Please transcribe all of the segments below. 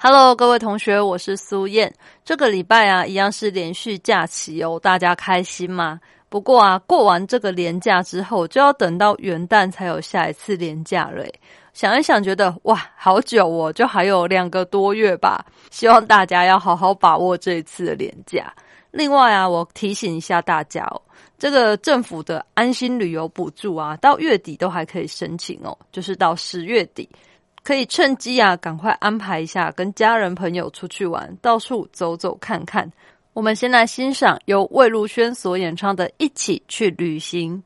？Hello，各位同学，我是苏燕。这个礼拜啊，一样是连续假期哦，大家开心吗？不过啊，过完这个连假之后，就要等到元旦才有下一次连假了。想一想，觉得哇，好久哦，就还有两个多月吧。希望大家要好好把握这一次的连假。另外啊，我提醒一下大家哦，这个政府的安心旅游补助啊，到月底都还可以申请哦，就是到十月底。可以趁机啊，赶快安排一下，跟家人朋友出去玩，到处走走看看。我们先来欣赏由魏如萱所演唱的《一起去旅行》。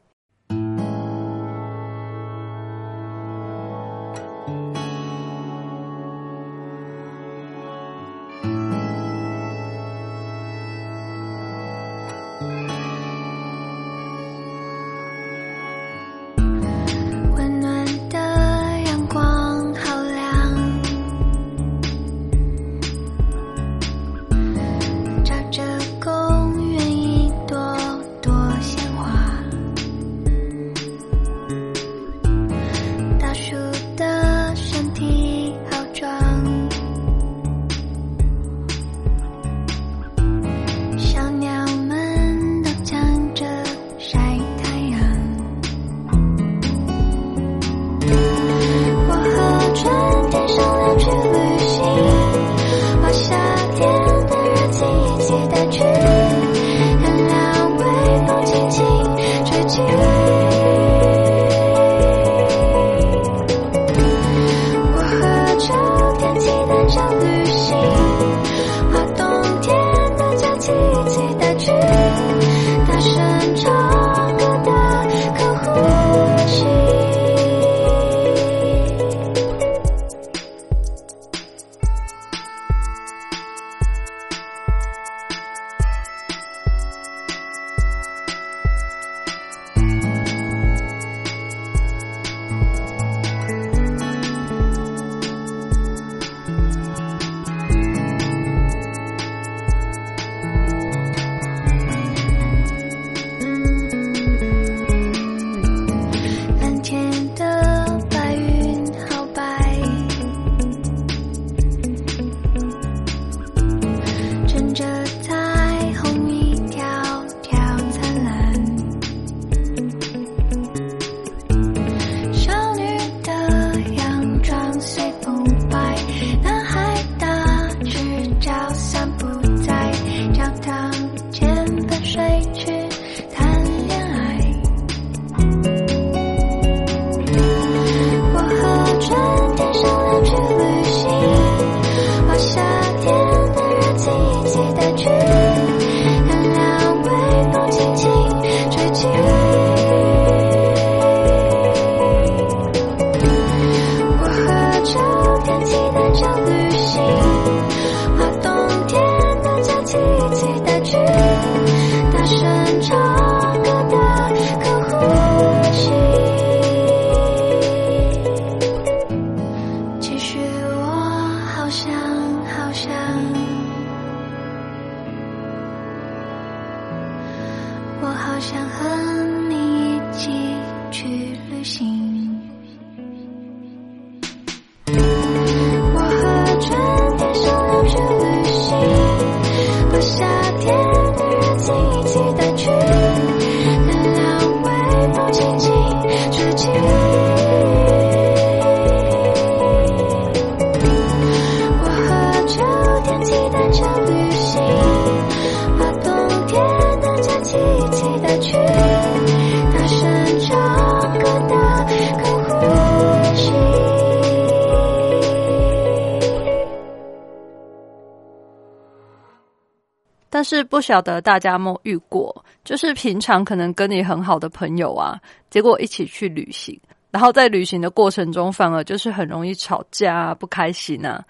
不晓得大家有没遇过，就是平常可能跟你很好的朋友啊，结果一起去旅行，然后在旅行的过程中，反而就是很容易吵架、啊不开心啊。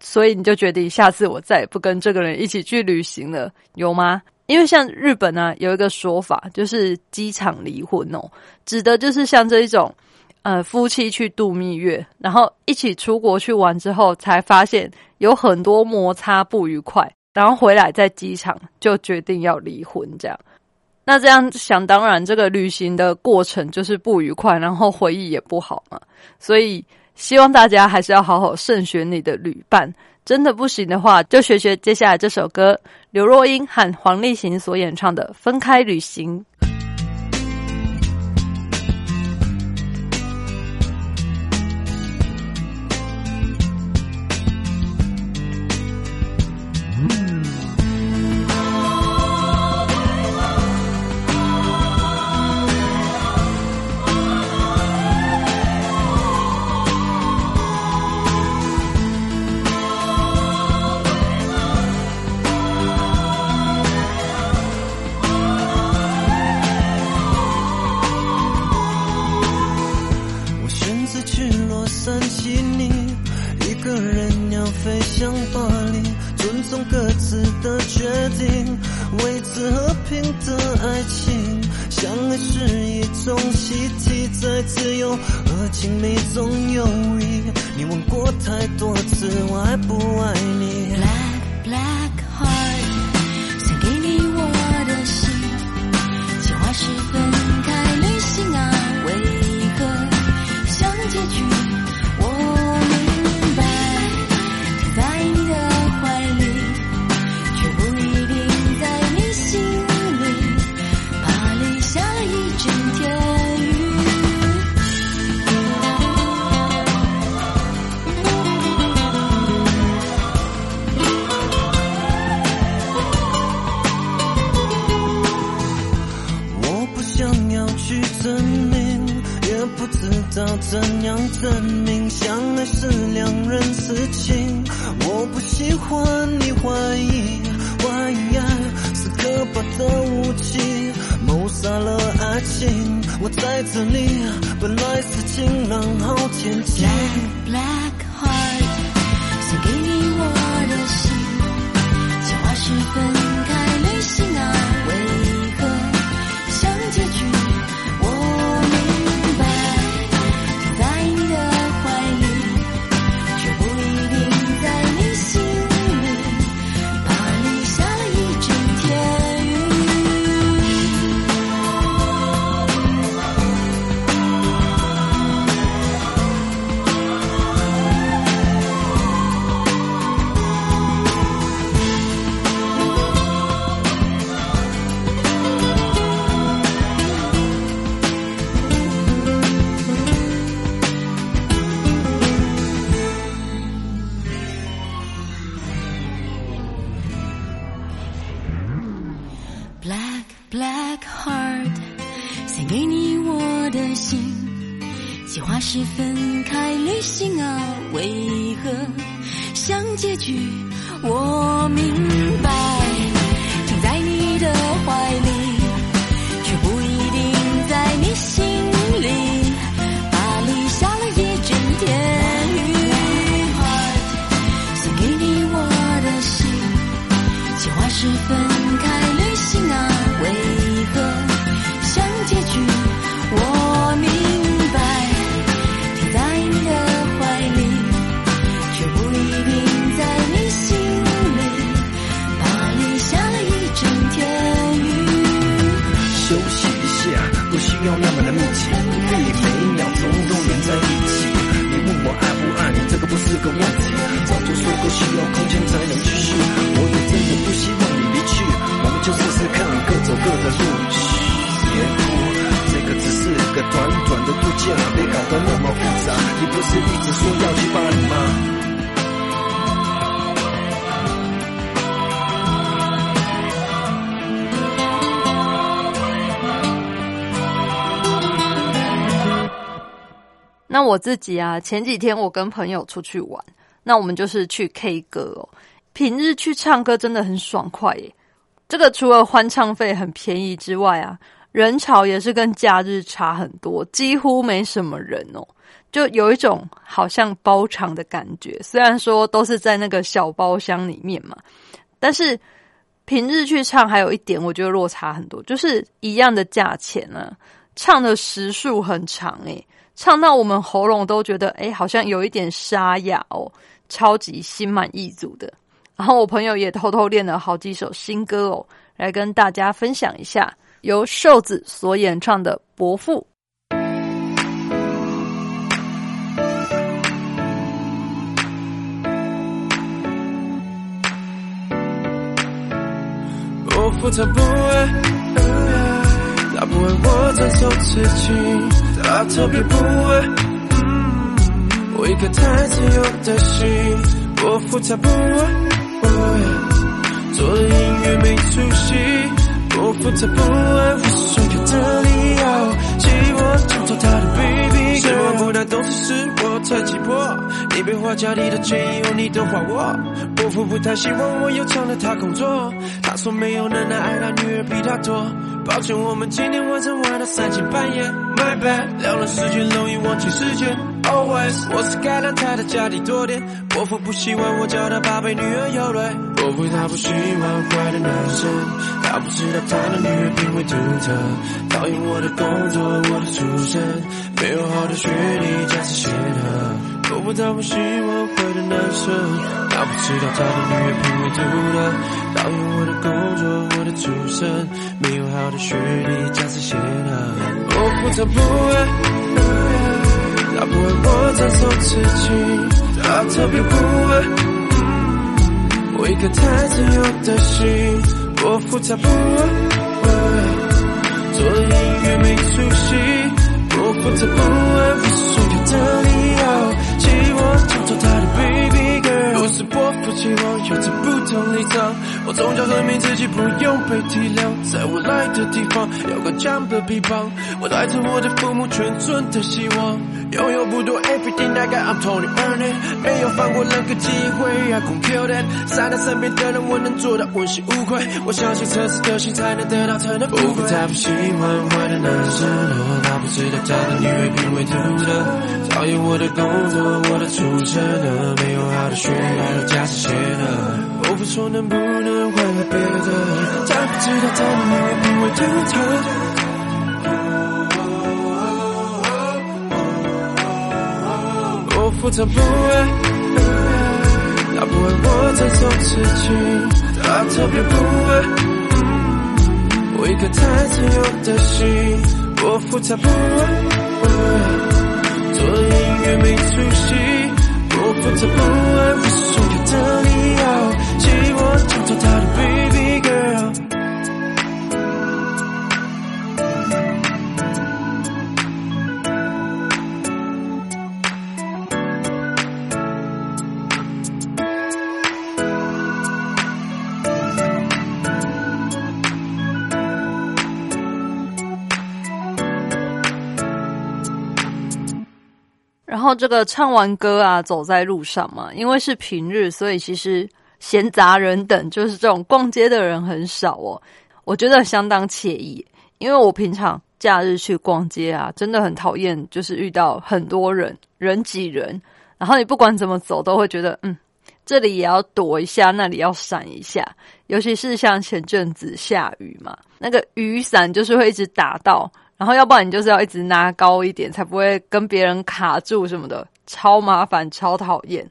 所以你就决定下次我再也不跟这个人一起去旅行了，有吗？因为像日本呢，有一个说法就是机场离婚哦，指的就是像这一种，呃，夫妻去度蜜月，然后一起出国去玩之后，才发现有很多摩擦不愉快，然后回来在机场就决定要离婚，这样。那这样想当然，这个旅行的过程就是不愉快，然后回忆也不好嘛。所以希望大家还是要好好慎选你的旅伴。真的不行的话，就学学接下来这首歌，刘若英和黄立行所演唱的《分开旅行》。我在这里，本来是晴朗好天气。子说要去帮你吗那我自己啊，前几天我跟朋友出去玩，那我们就是去 K 歌哦。平日去唱歌真的很爽快耶。这个除了欢唱费很便宜之外啊，人潮也是跟假日差很多，几乎没什么人哦。就有一种好像包场的感觉。虽然说都是在那个小包厢里面嘛，但是平日去唱还有一点，我觉得落差很多，就是一样的价钱呢，唱的时数很长诶、唱到我们喉咙都觉得诶、好像有一点沙哑哦，超级心满意足的。然后我朋友也偷偷练了好几首新歌哦，来跟大家分享一下，由瘦子所演唱的《伯父》。伯父他不爱，他不爱我再受刺激，他特别不爱我一颗太自由的心。伯父他不爱，做的音乐没出息。伯父他不爱我所有的理由，希望就做他的 baby 是我。不太懂事是我太急迫，你被花家里的钱以后你都还我。伯父不太希望我又抢了他工作，他说没有奶奶爱他女儿比他多。抱歉，我们今天晚上玩到三更半夜，My bad，聊了时间容易忘记时间。Always，我是该让他的家里多点。伯父不希望我叫他宝贝女儿有泪，伯父他不喜欢坏的男生，他不知道他的女儿品味独特，讨厌我的工作，我的出身，没有好的学历，家世显赫。伯父他不喜欢坏的男生，他不知道他的女儿品味独特，讨厌我的工作，我的出身，没有好的学历，家世显赫。伯父他不爱。他不爱我再受刺激，他特别不爱我一颗太自由的心。伯父他不爱我，做音乐没出息。伯父他不爱我所有的理由，希望抢走他的 baby girl。不是伯父期望有着不同立场，我从小证明自己不用被体谅，在我来的地方有个强的臂膀，我带着我的父母全村的希望。拥有不多，everything I got I'm totally earning 没有放过任何机会，I gon' kill that。善待身边的人，我能做到问心无愧。我相信诚实的心才能得到真的不悔。他不喜欢坏的男生，他不知道他的女人品味独特，讨厌我的工作，我的出身，没有好的学历，还有家世显赫。我不说能不能换个别的，他不知道他的女人品味独特。复杂不爱，他不爱我再受刺激，他特别不爱我一颗太自由的心。我复杂不爱，做音乐没出息。这个唱完歌啊，走在路上嘛，因为是平日，所以其实闲杂人等，就是这种逛街的人很少哦。我觉得相当惬意，因为我平常假日去逛街啊，真的很讨厌，就是遇到很多人，人挤人，然后你不管怎么走，都会觉得嗯，这里也要躲一下，那里要闪一下。尤其是像前阵子下雨嘛，那个雨伞就是会一直打到。然后，要不然你就是要一直拿高一点，才不会跟别人卡住什么的，超麻烦，超讨厌。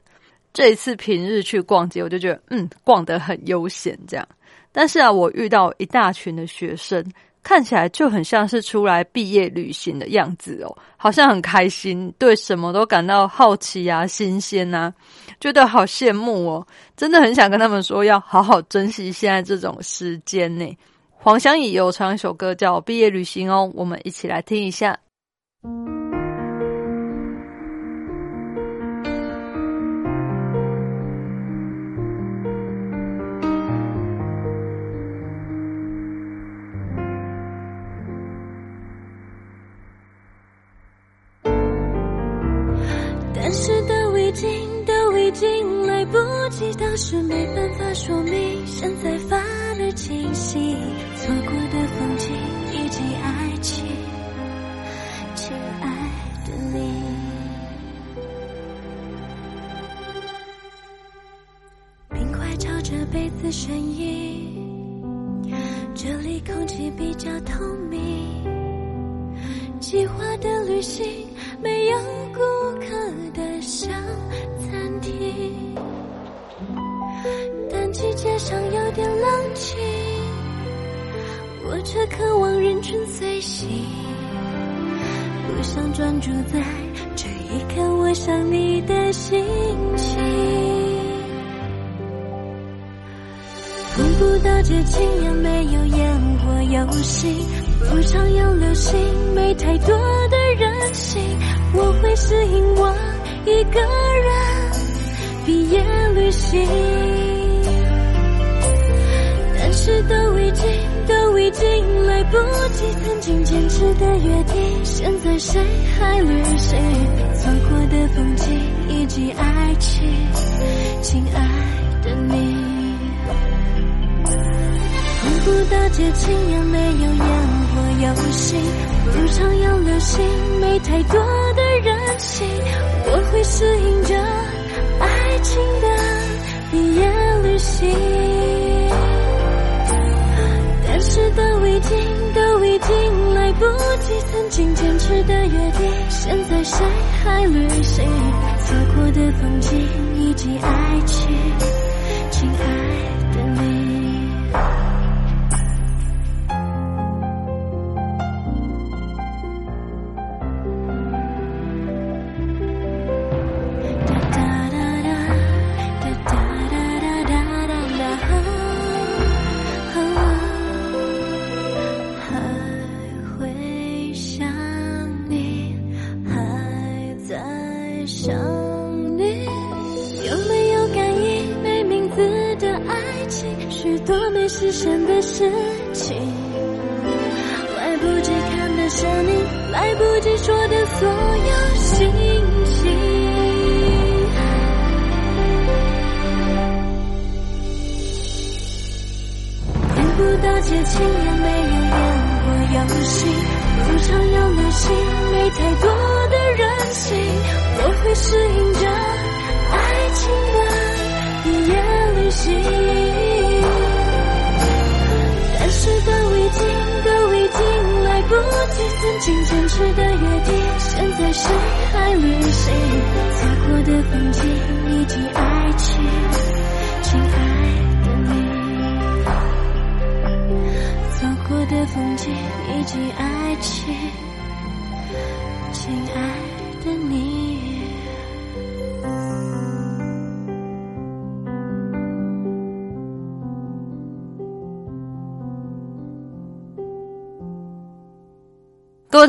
这一次平日去逛街，我就觉得，嗯，逛得很悠闲这样。但是啊，我遇到一大群的学生，看起来就很像是出来毕业旅行的样子哦，好像很开心，对什么都感到好奇啊、新鲜啊，觉得好羡慕哦，真的很想跟他们说，要好好珍惜现在这种时间呢。黄湘怡有唱一首歌叫《毕业旅行》哦，我们一起来听一下。但是的已经都已经记当时没办法说明，现在反而清晰。错过的风景以及爱情，亲爱的你。冰块朝着杯子呻吟，这里空气比较透明。计划的旅行。专注在这一刻我想你的心情。碰不到节庆，也没有烟火游戏，不常有流星，没太多的任性。我会适应我一个人毕业旅行，但是都已经都已经来不及，曾经坚持的约定，现在谁还旅行？错过的风景以及爱情，亲爱的你。不到节庆，也没有烟火游行，不常有流星，没太多的人情。我会适应着爱情的毕业旅行，是都已经都已经来不及，曾经坚持的约定，现在谁还旅行？错过的风景以及爱情，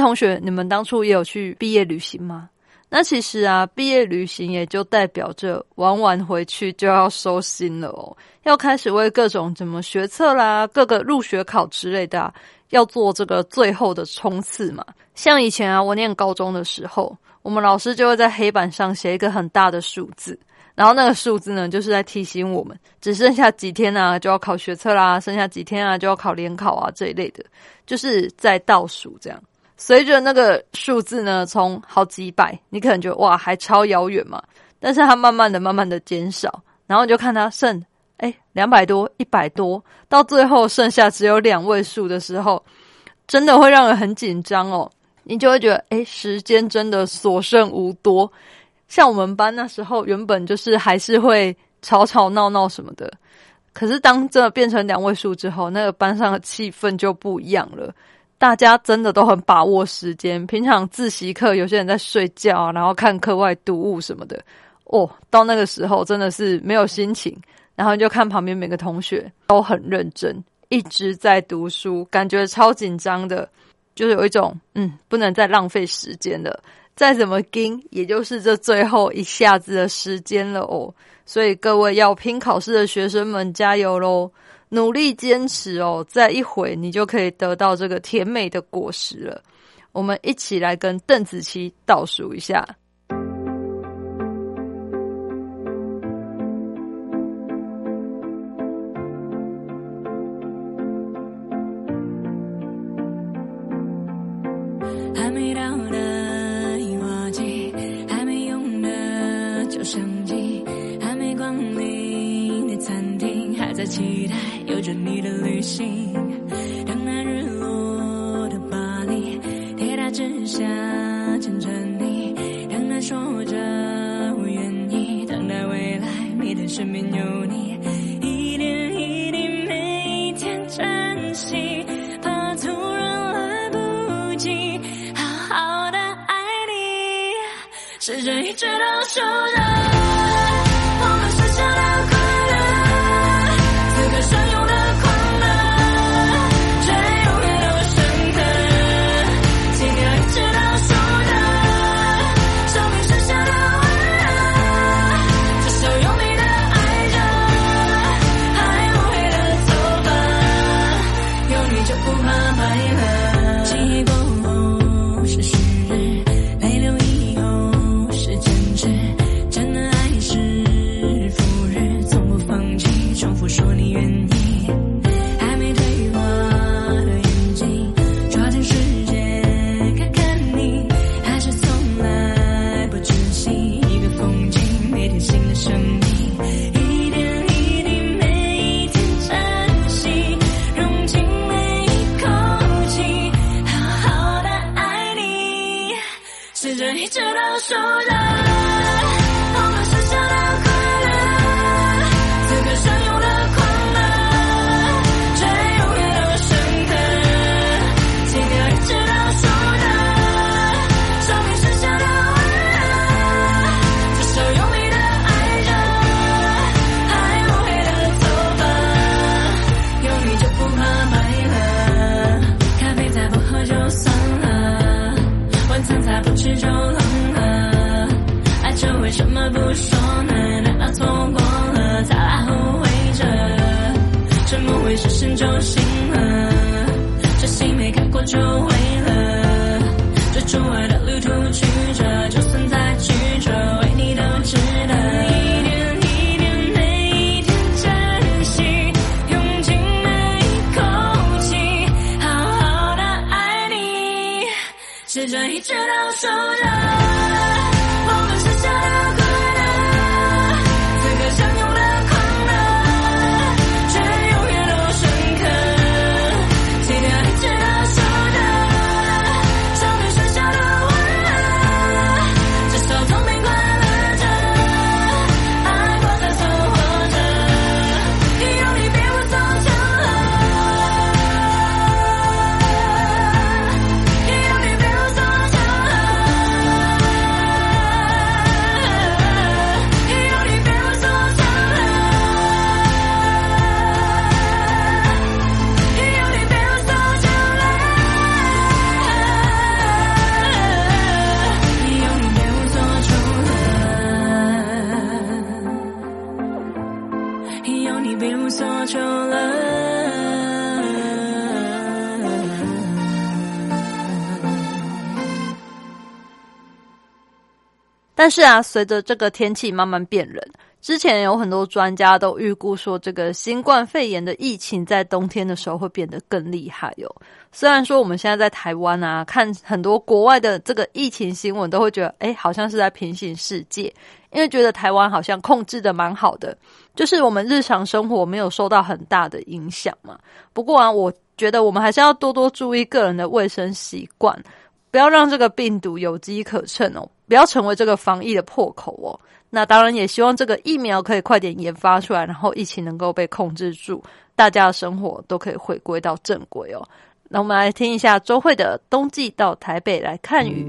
同学，你们当初也有去毕业旅行吗？那其实啊，毕业旅行也就代表着玩完回去就要收心了哦，要开始为各种怎么学测啦、各个入学考之类的，要做这个最后的冲刺嘛。像以前啊，我念高中的时候，我们老师就会在黑板上写一个很大的数字，然后那个数字呢，就是在提醒我们，只剩下几天啊，就要考学测啦，剩下几天啊，就要考联考啊这一类的，就是在倒数这样。随着那个数字呢，从好几百，你可能觉得哇，还超遥远嘛。但是它慢慢的、慢慢的减少，然后你就看它剩，哎，两百多、一百多，到最后剩下只有两位数的时候，真的会让人很紧张哦。你就会觉得，哎，时间真的所剩无多。像我们班那时候，原本就是还是会吵吵闹闹什么的，可是当这变成两位数之后，那个班上的气氛就不一样了。大家真的都很把握时间，平常自习课有些人在睡觉，然后看课外读物什么的，哦，到那个时候真的是没有心情，然后就看旁边每个同学都很认真，一直在读书，感觉超紧张的，就是有一种嗯，不能再浪费时间了，再怎么盯，也就是这最后一下子的时间了哦，所以各位要拼考试的学生们加油喽！努力坚持哦，再一会你就可以得到这个甜美的果实了。我们一起来跟邓紫棋倒数一下。期待，有着你的旅行。等待日落的巴黎，铁塔之下牵着你，等待说着我愿意，等待未来，每天身边有你，一点一滴，每一天珍惜，怕突然来不及好好的爱你，时针一直倒数着，时针一直倒数着，但是啊，随着这个天气慢慢变冷，之前有很多专家都预估说，这个新冠肺炎的疫情在冬天的时候会变得更厉害哦。虽然说我们现在在台湾啊，看很多国外的这个疫情新闻，都会觉得，哎，好像是在平行世界，因为觉得台湾好像控制的蛮好的，就是我们日常生活没有受到很大的影响嘛。不过啊，我觉得我们还是要多多注意个人的卫生习惯。不要让这个病毒有机可乘哦，不要成为这个防疫的破口哦。那当然也希望这个疫苗可以快点研发出来，然后疫情能够被控制住，大家的生活都可以回归到正轨哦。那我们来听一下周慧的《冬季到台北来看雨》。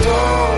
只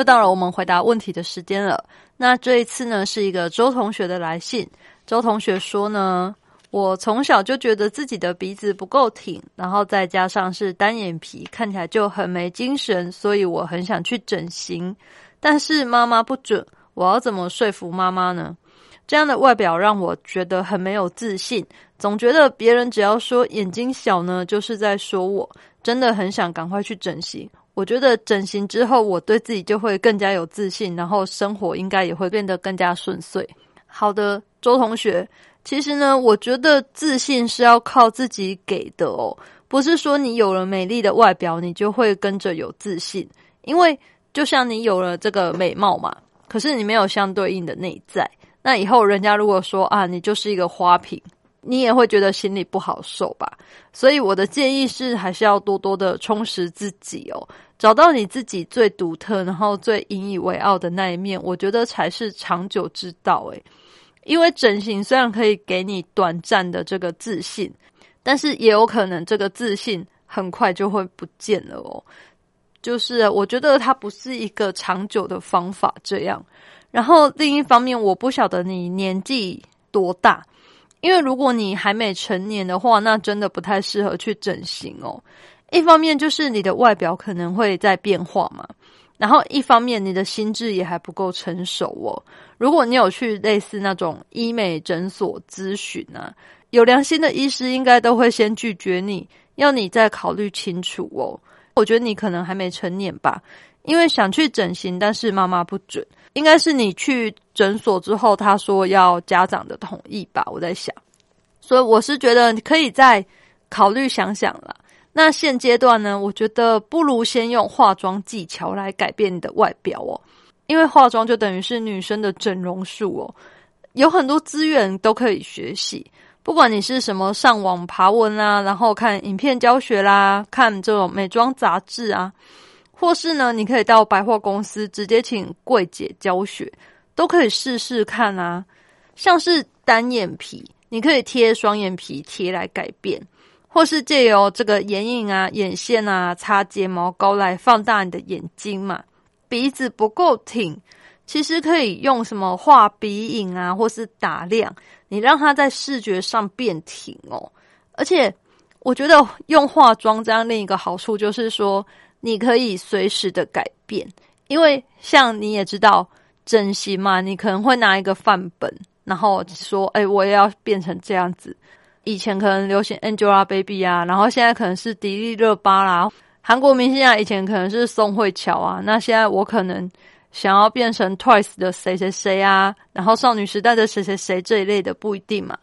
又到了我们回答问题的时间了。那这一次呢，是一个周同学的来信。周同学说呢，我从小就觉得自己的鼻子不够挺，然后再加上是单眼皮，看起来就很没精神，所以我很想去整形。但是妈妈不准，我要怎么说服妈妈呢？这样的外表让我觉得很没有自信，总觉得别人只要说眼睛小呢，就是在说我。真的很想赶快去整形。我觉得整形之后，我对自己就会更加有自信，然后生活应该也会变得更加顺遂。好的，周同学，其实呢，我觉得自信是要靠自己给的哦，不是说你有了美丽的外表，你就会跟着有自信。因为就像你有了这个美貌嘛，可是你没有相对应的内在，那以后人家如果说啊，你就是一个花瓶，你也会觉得心里不好受吧。所以我的建议是，还是要多多的充实自己哦，找到你自己最独特，然后最引以为傲的那一面，我觉得才是长久之道。诶，因为整形虽然可以给你短暂的这个自信，但是也有可能这个自信很快就会不见了哦。就是我觉得它不是一个长久的方法，这样。然后另一方面，我不晓得你年纪多大。因为如果你还没成年的话，那真的不太适合去整形哦。一方面就是你的外表可能会在变化嘛，然后一方面你的心智也还不够成熟哦。如果你有去类似那种医美诊所咨询啊，有良心的医师应该都会先拒绝你，要你再考虑清楚哦。我觉得你可能还没成年吧，因为想去整形，但是妈妈不准。应该是你去诊所之后，他说要家长的同意吧，我在想，所以我是觉得你可以再考虑想想啦。那现阶段呢，我觉得不如先用化妆技巧来改变你的外表哦，因为化妆就等于是女生的整容术哦，有很多资源都可以学习。不管你是什么上网爬文啊，然后看影片教学啦，看这种美妆杂志啊，或是呢，你可以到百货公司直接请柜姐教学，都可以试试看啊。像是单眼皮，你可以贴双眼皮贴来改变，或是借由这个眼影啊、眼线啊、擦睫毛膏来放大你的眼睛嘛。鼻子不够挺，其实可以用什么画鼻影啊，或是打亮。你让它在视觉上变挺哦，而且我觉得用化妆这样另一个好处就是说，你可以随时的改变，因为像你也知道整形嘛，你可能会拿一个范本，然后说，哎，我也要变成这样子。以前可能流行 Angelababy 啊，然后现在可能是迪丽热巴啦，韩国明星啊，以前可能是宋慧乔啊，那现在我可能。想要变成 Twice 的谁谁谁啊，然后少女时代的谁谁谁这一类的不一定嘛，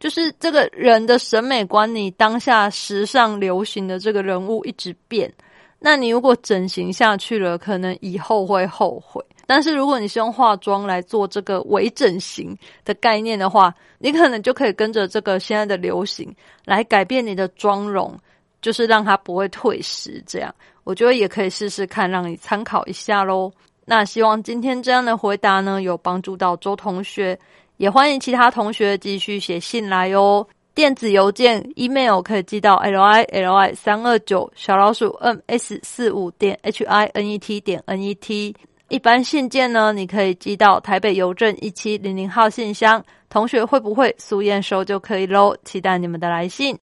就是这个人的审美观，你当下时尚流行的这个人物一直变，那你如果整形下去了，可能以后会后悔。但是如果你是用化妆来做这个微整形的概念的话，你可能就可以跟着这个现在的流行来改变你的妆容，就是让它不会退失。这样，我觉得也可以试试看，让你参考一下喽。那希望今天这样的回答呢，有帮助到周同学，也欢迎其他同学继续写信来哦。电子邮件 email 可以寄到 l i l i 三二九小老鼠 m s 四五点 h i n e t 点 n e t。一般信件呢，你可以寄到台北邮政一七零零号信箱。同学会不会苏验收就可以喽？期待你们的来信。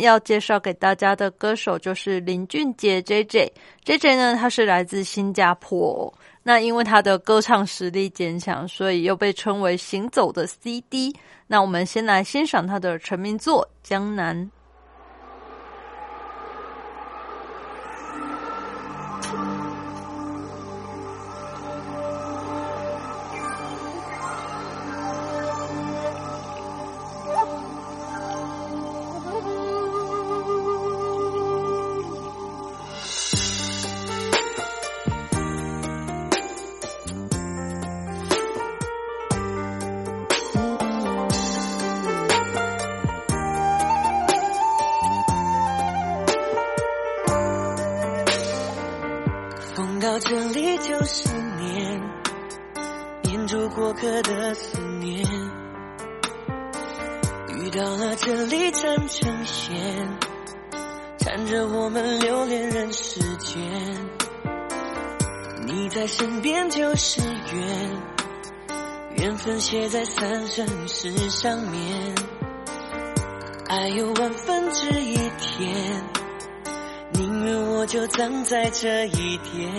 要介绍给大家的歌手就是林俊杰 J J。J J 呢，他是来自新加坡。那因为他的歌唱实力坚强，所以又被称为“行走的 CD”。那我们先来欣赏他的成名作《江南》。纸上面。爱有万分之一甜。宁愿我就葬在这一天，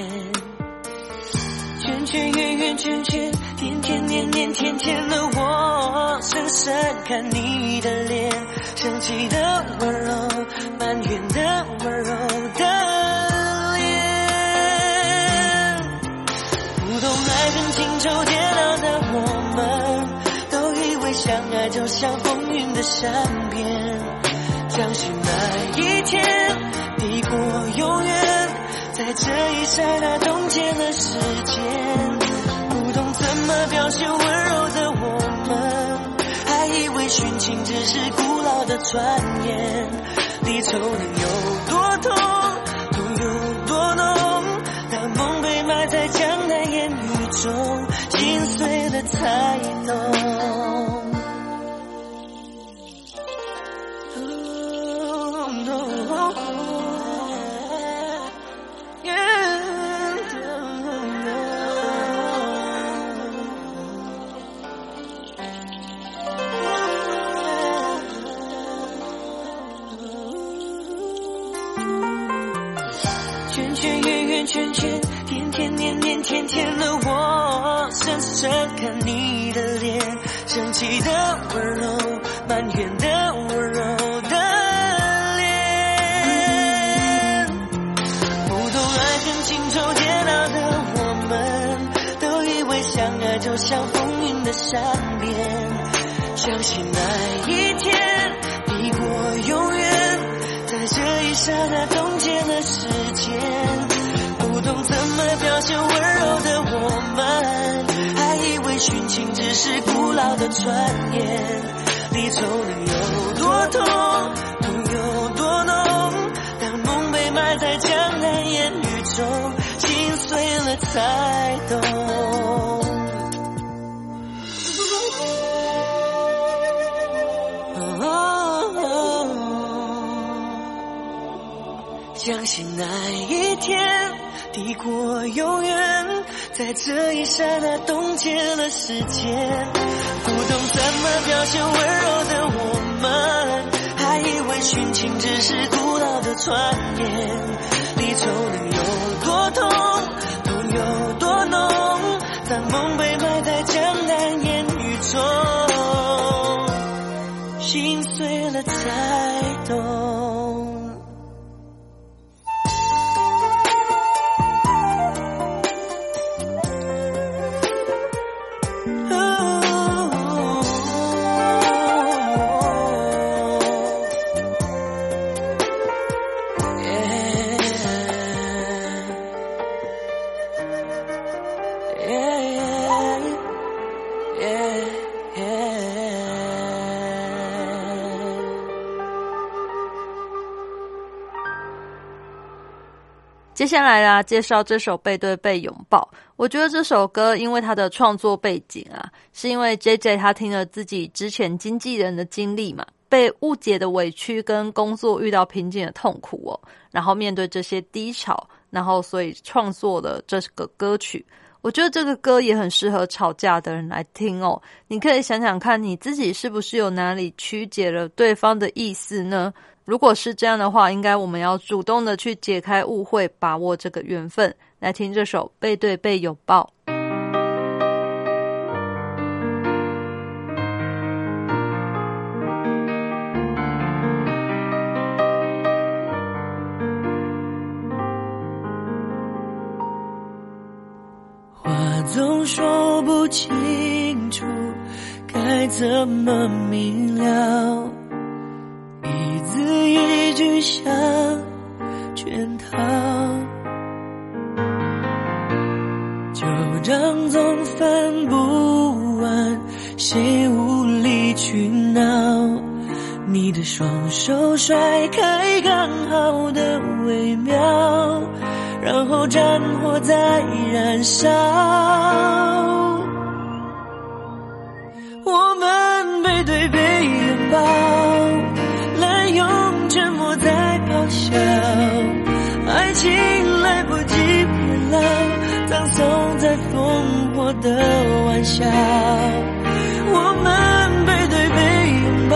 圈圈圆圆圈圈，天天年年天天的我，深深看你的脸，生气的温柔，埋怨的温柔就像风云的善变，相信那一天。抵过永远，在这一刹那冻结了时间，不懂怎么表现温柔的我们，还以为殉情只是古老的传言，离愁能有多痛，痛有多浓？当梦被埋在江南烟雨中，心碎了才懂。圈时间。不懂怎么表现温柔的我们，还以为殉情只是古老的传言。接下来啊，介绍这首《背对背拥抱》。我觉得这首歌，因为它的创作背景啊，是因为 J J 他听了自己之前经纪人的经历嘛，被误解的委屈跟工作遇到瓶颈的痛苦哦，然后面对这些低潮，然后所以创作了这个歌曲。我觉得这个歌也很适合吵架的人来听哦。你可以想想看，你自己是不是有哪里曲解了对方的意思呢？如果是这样的话，应该我们要主动的去解开误会，把握这个缘分。来听这首《背对背拥抱》。总说不清楚该怎么明了，一字一句像圈套，旧账总翻不完，谁无理取闹？你的双手甩开刚好的微妙。然后战火在燃烧，我们背对背拥抱，用沉默在咆哮，爱情来不及变老，葬送在烽火的玩笑。我们背对背拥抱，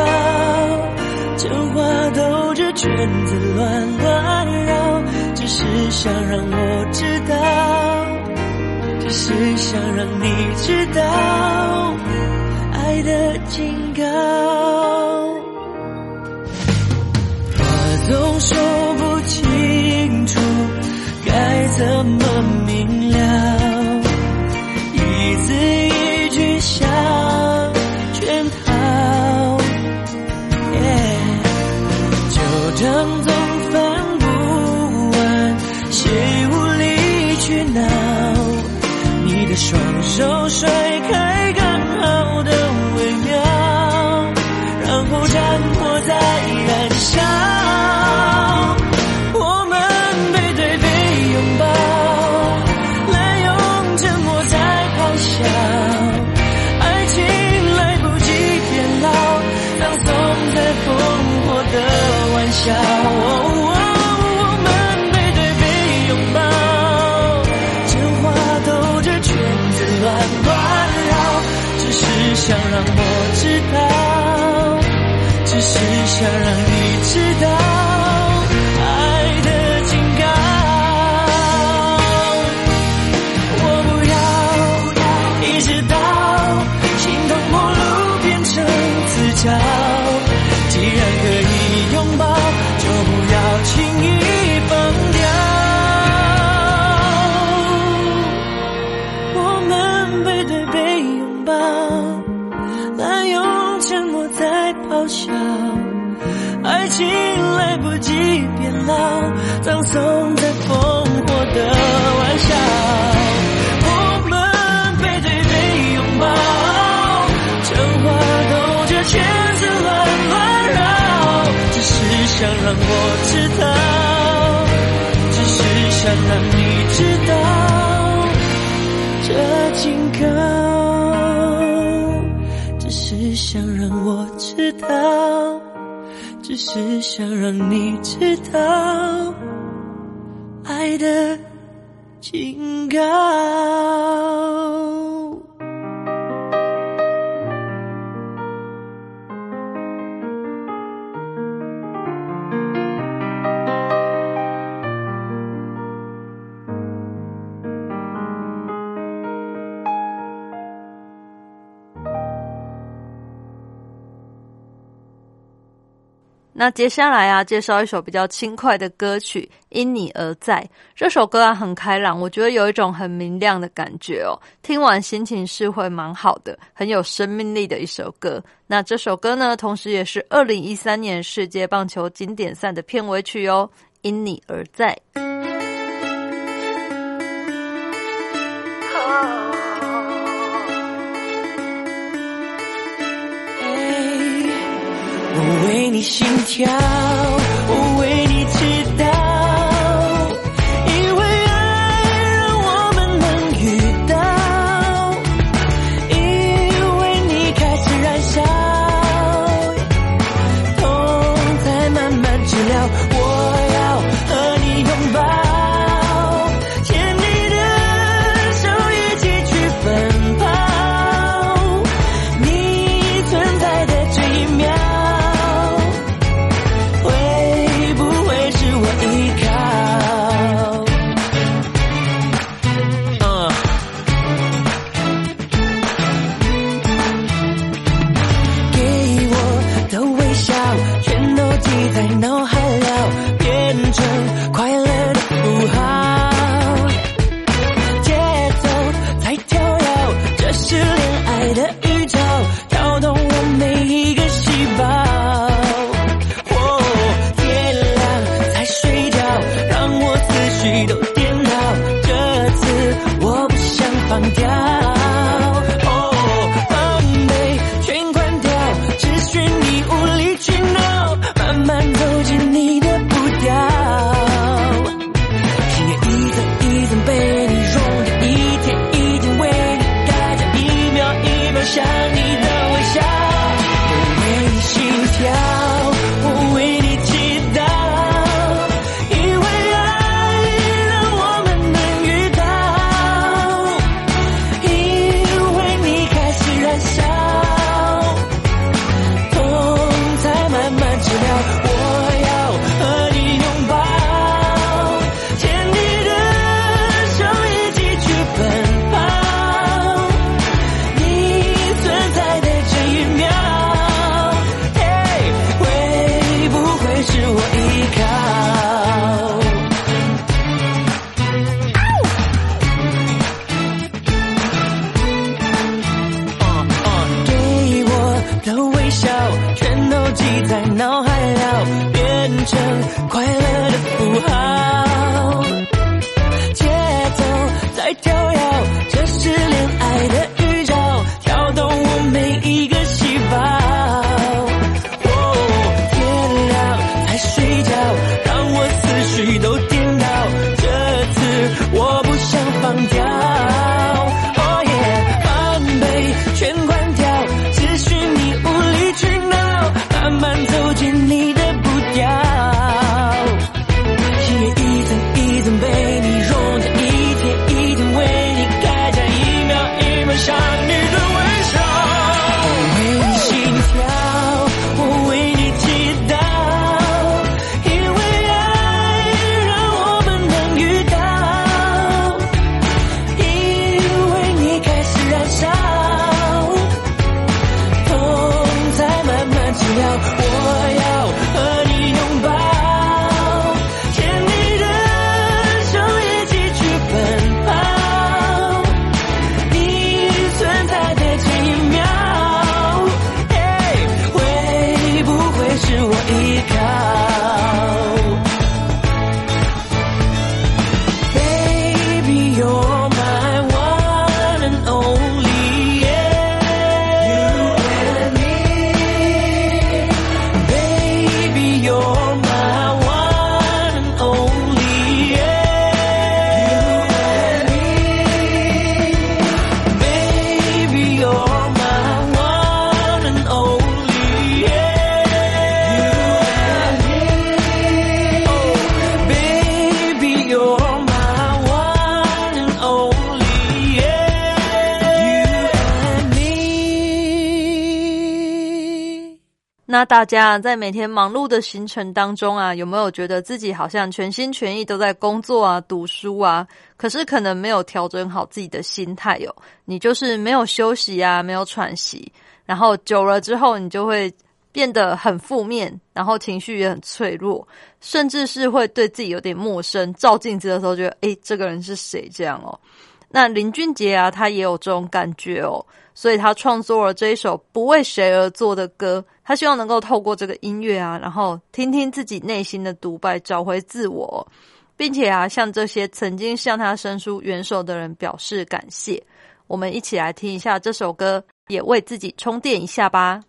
真话兜着圈子乱乱绕。只是想让我知道，只是想让你知道，爱的警告。说不清楚，该怎么明家人葬送在烽火的玩笑。是想让你知道，爱的警告。那接下来啊，介绍一首比较轻快的歌曲《因你而在》。这首歌啊很开朗，我觉得有一种很明亮的感觉哦。听完心情是会蛮好的，很有生命力的一首歌。那这首歌呢，同时也是二零一三年世界棒球经典赛的片尾曲哦，《因你而在》。你心跳，我为你祈祷，因为爱让我们能遇到，因为你开始燃烧，痛在慢慢治疗，我笑，全都记在脑海了，变成快乐那大家在每天忙碌的行程当中啊，有没有觉得自己好像全心全意都在工作啊、读书啊？可是可能没有调整好自己的心态哦，你就是没有休息啊，没有喘息，然后久了之后，你就会变得很负面，然后情绪也很脆弱，甚至是会对自己有点陌生。照镜子的时候，觉得诶，这个人是谁？这样哦。那林俊杰啊，他也有这种感觉哦，所以他创作了这一首不为谁而作的歌。他希望能够透过这个音乐啊，然后听听自己内心的独白，找回自我，并且啊，向这些曾经向他伸出援手的人表示感谢。我们一起来听一下这首歌，也为自己充电一下吧。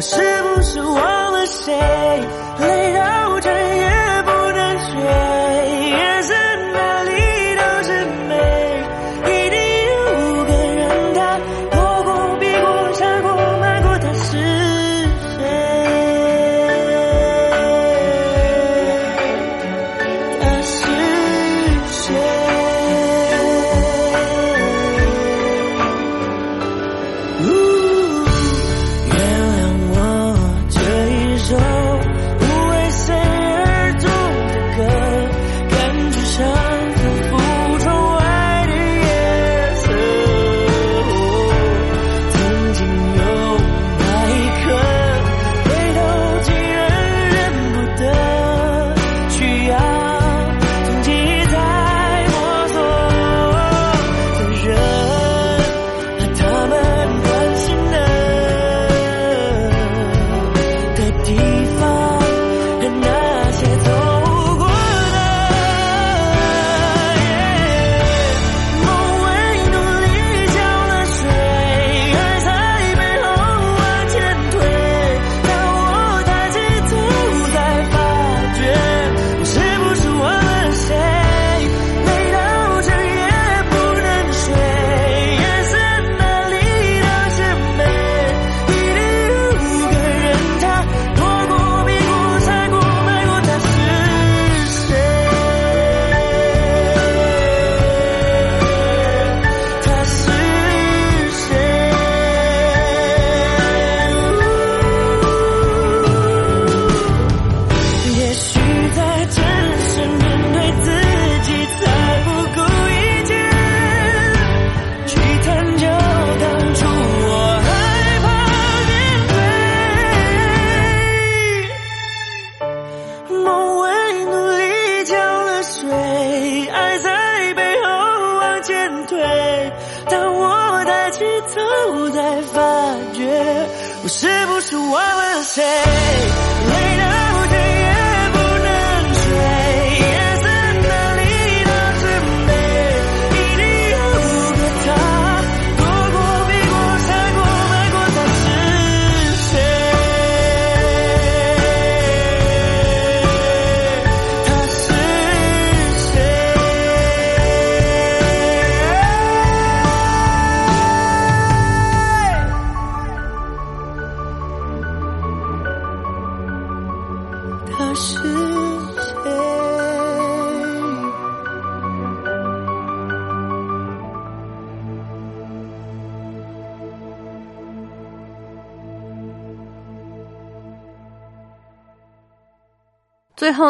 我是不是忘了谁？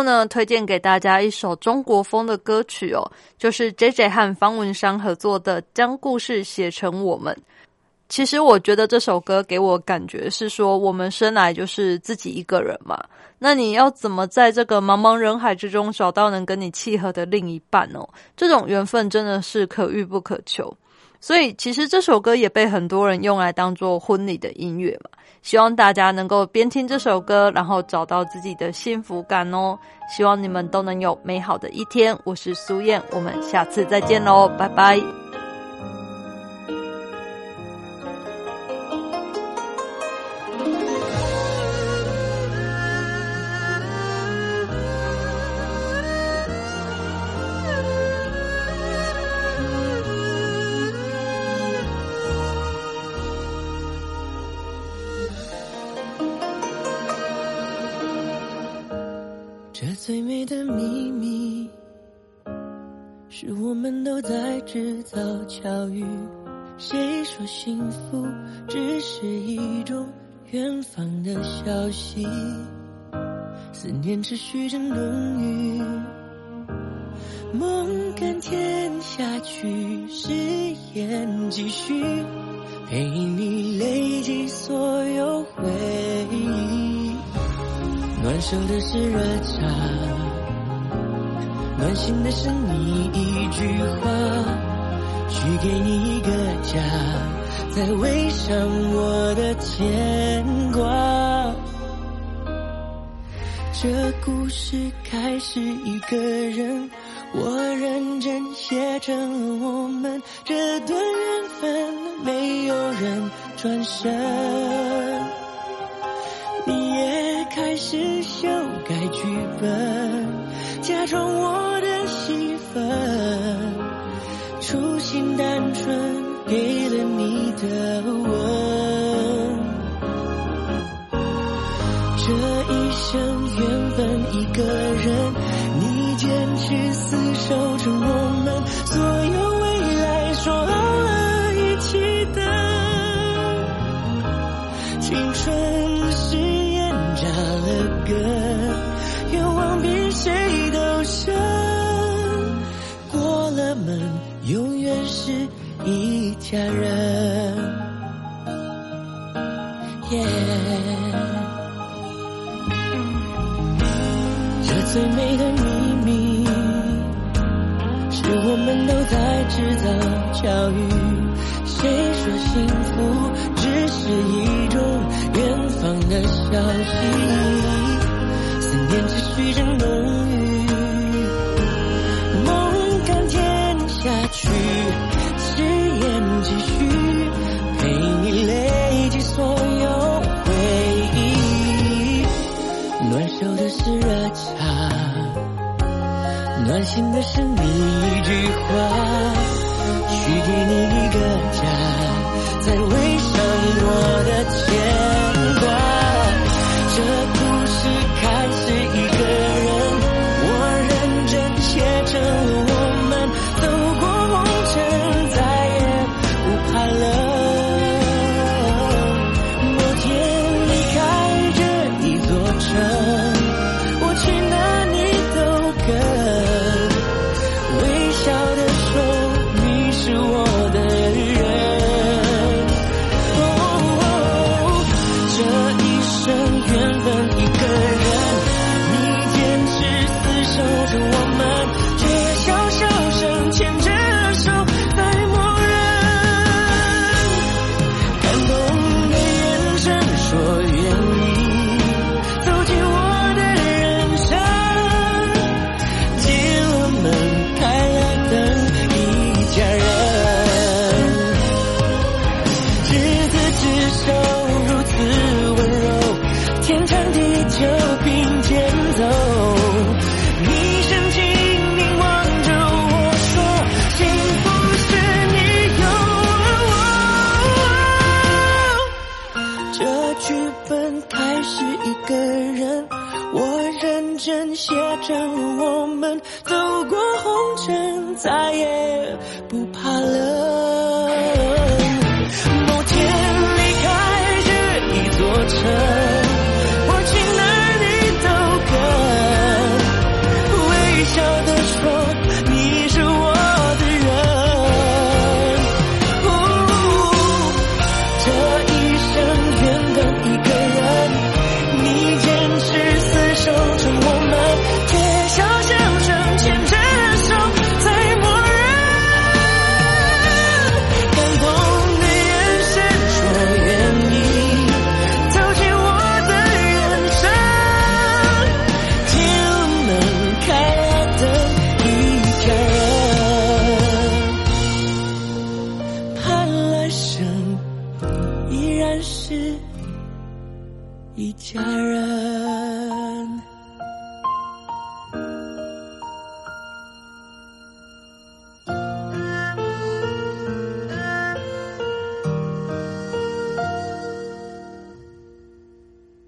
呢，推荐给大家一首中国风的歌曲哦，就是 J J 和方文山合作的《将故事写成我们》。其实我觉得这首歌给我感觉是说，我们生来就是自己一个人嘛，那你要怎么在这个茫茫人海之中找到能跟你契合的另一半哦？这种缘分真的是可遇不可求。所以其实这首歌也被很多人用来当做婚礼的音乐嘛。希望大家能够边听这首歌，然后找到自己的幸福感哦。希望你们都能有美好的一天。我是苏燕，我们下次再见喽，拜拜。制造巧遇。谁说幸福只是一种远方的消息？思念持续着浓郁，梦甘甜下去，誓言继续，陪你累积所有回忆。暖手的是热茶，暖心的是你一句话，许给你一个家，再围上我的牵挂。这故事开始一个人，我认真写成了我们这段缘分，没有人转身。你也开始修改剧本，假装我的戏份，初心单纯，给了你的吻。这一生缘分家人。耶这最美的秘密，是我们都在制造巧遇。谁说幸福只是一种远方的消息？思念持续着浓是热茶，暖心的是你一句话。许给你一个家，再围上我的牵挂。这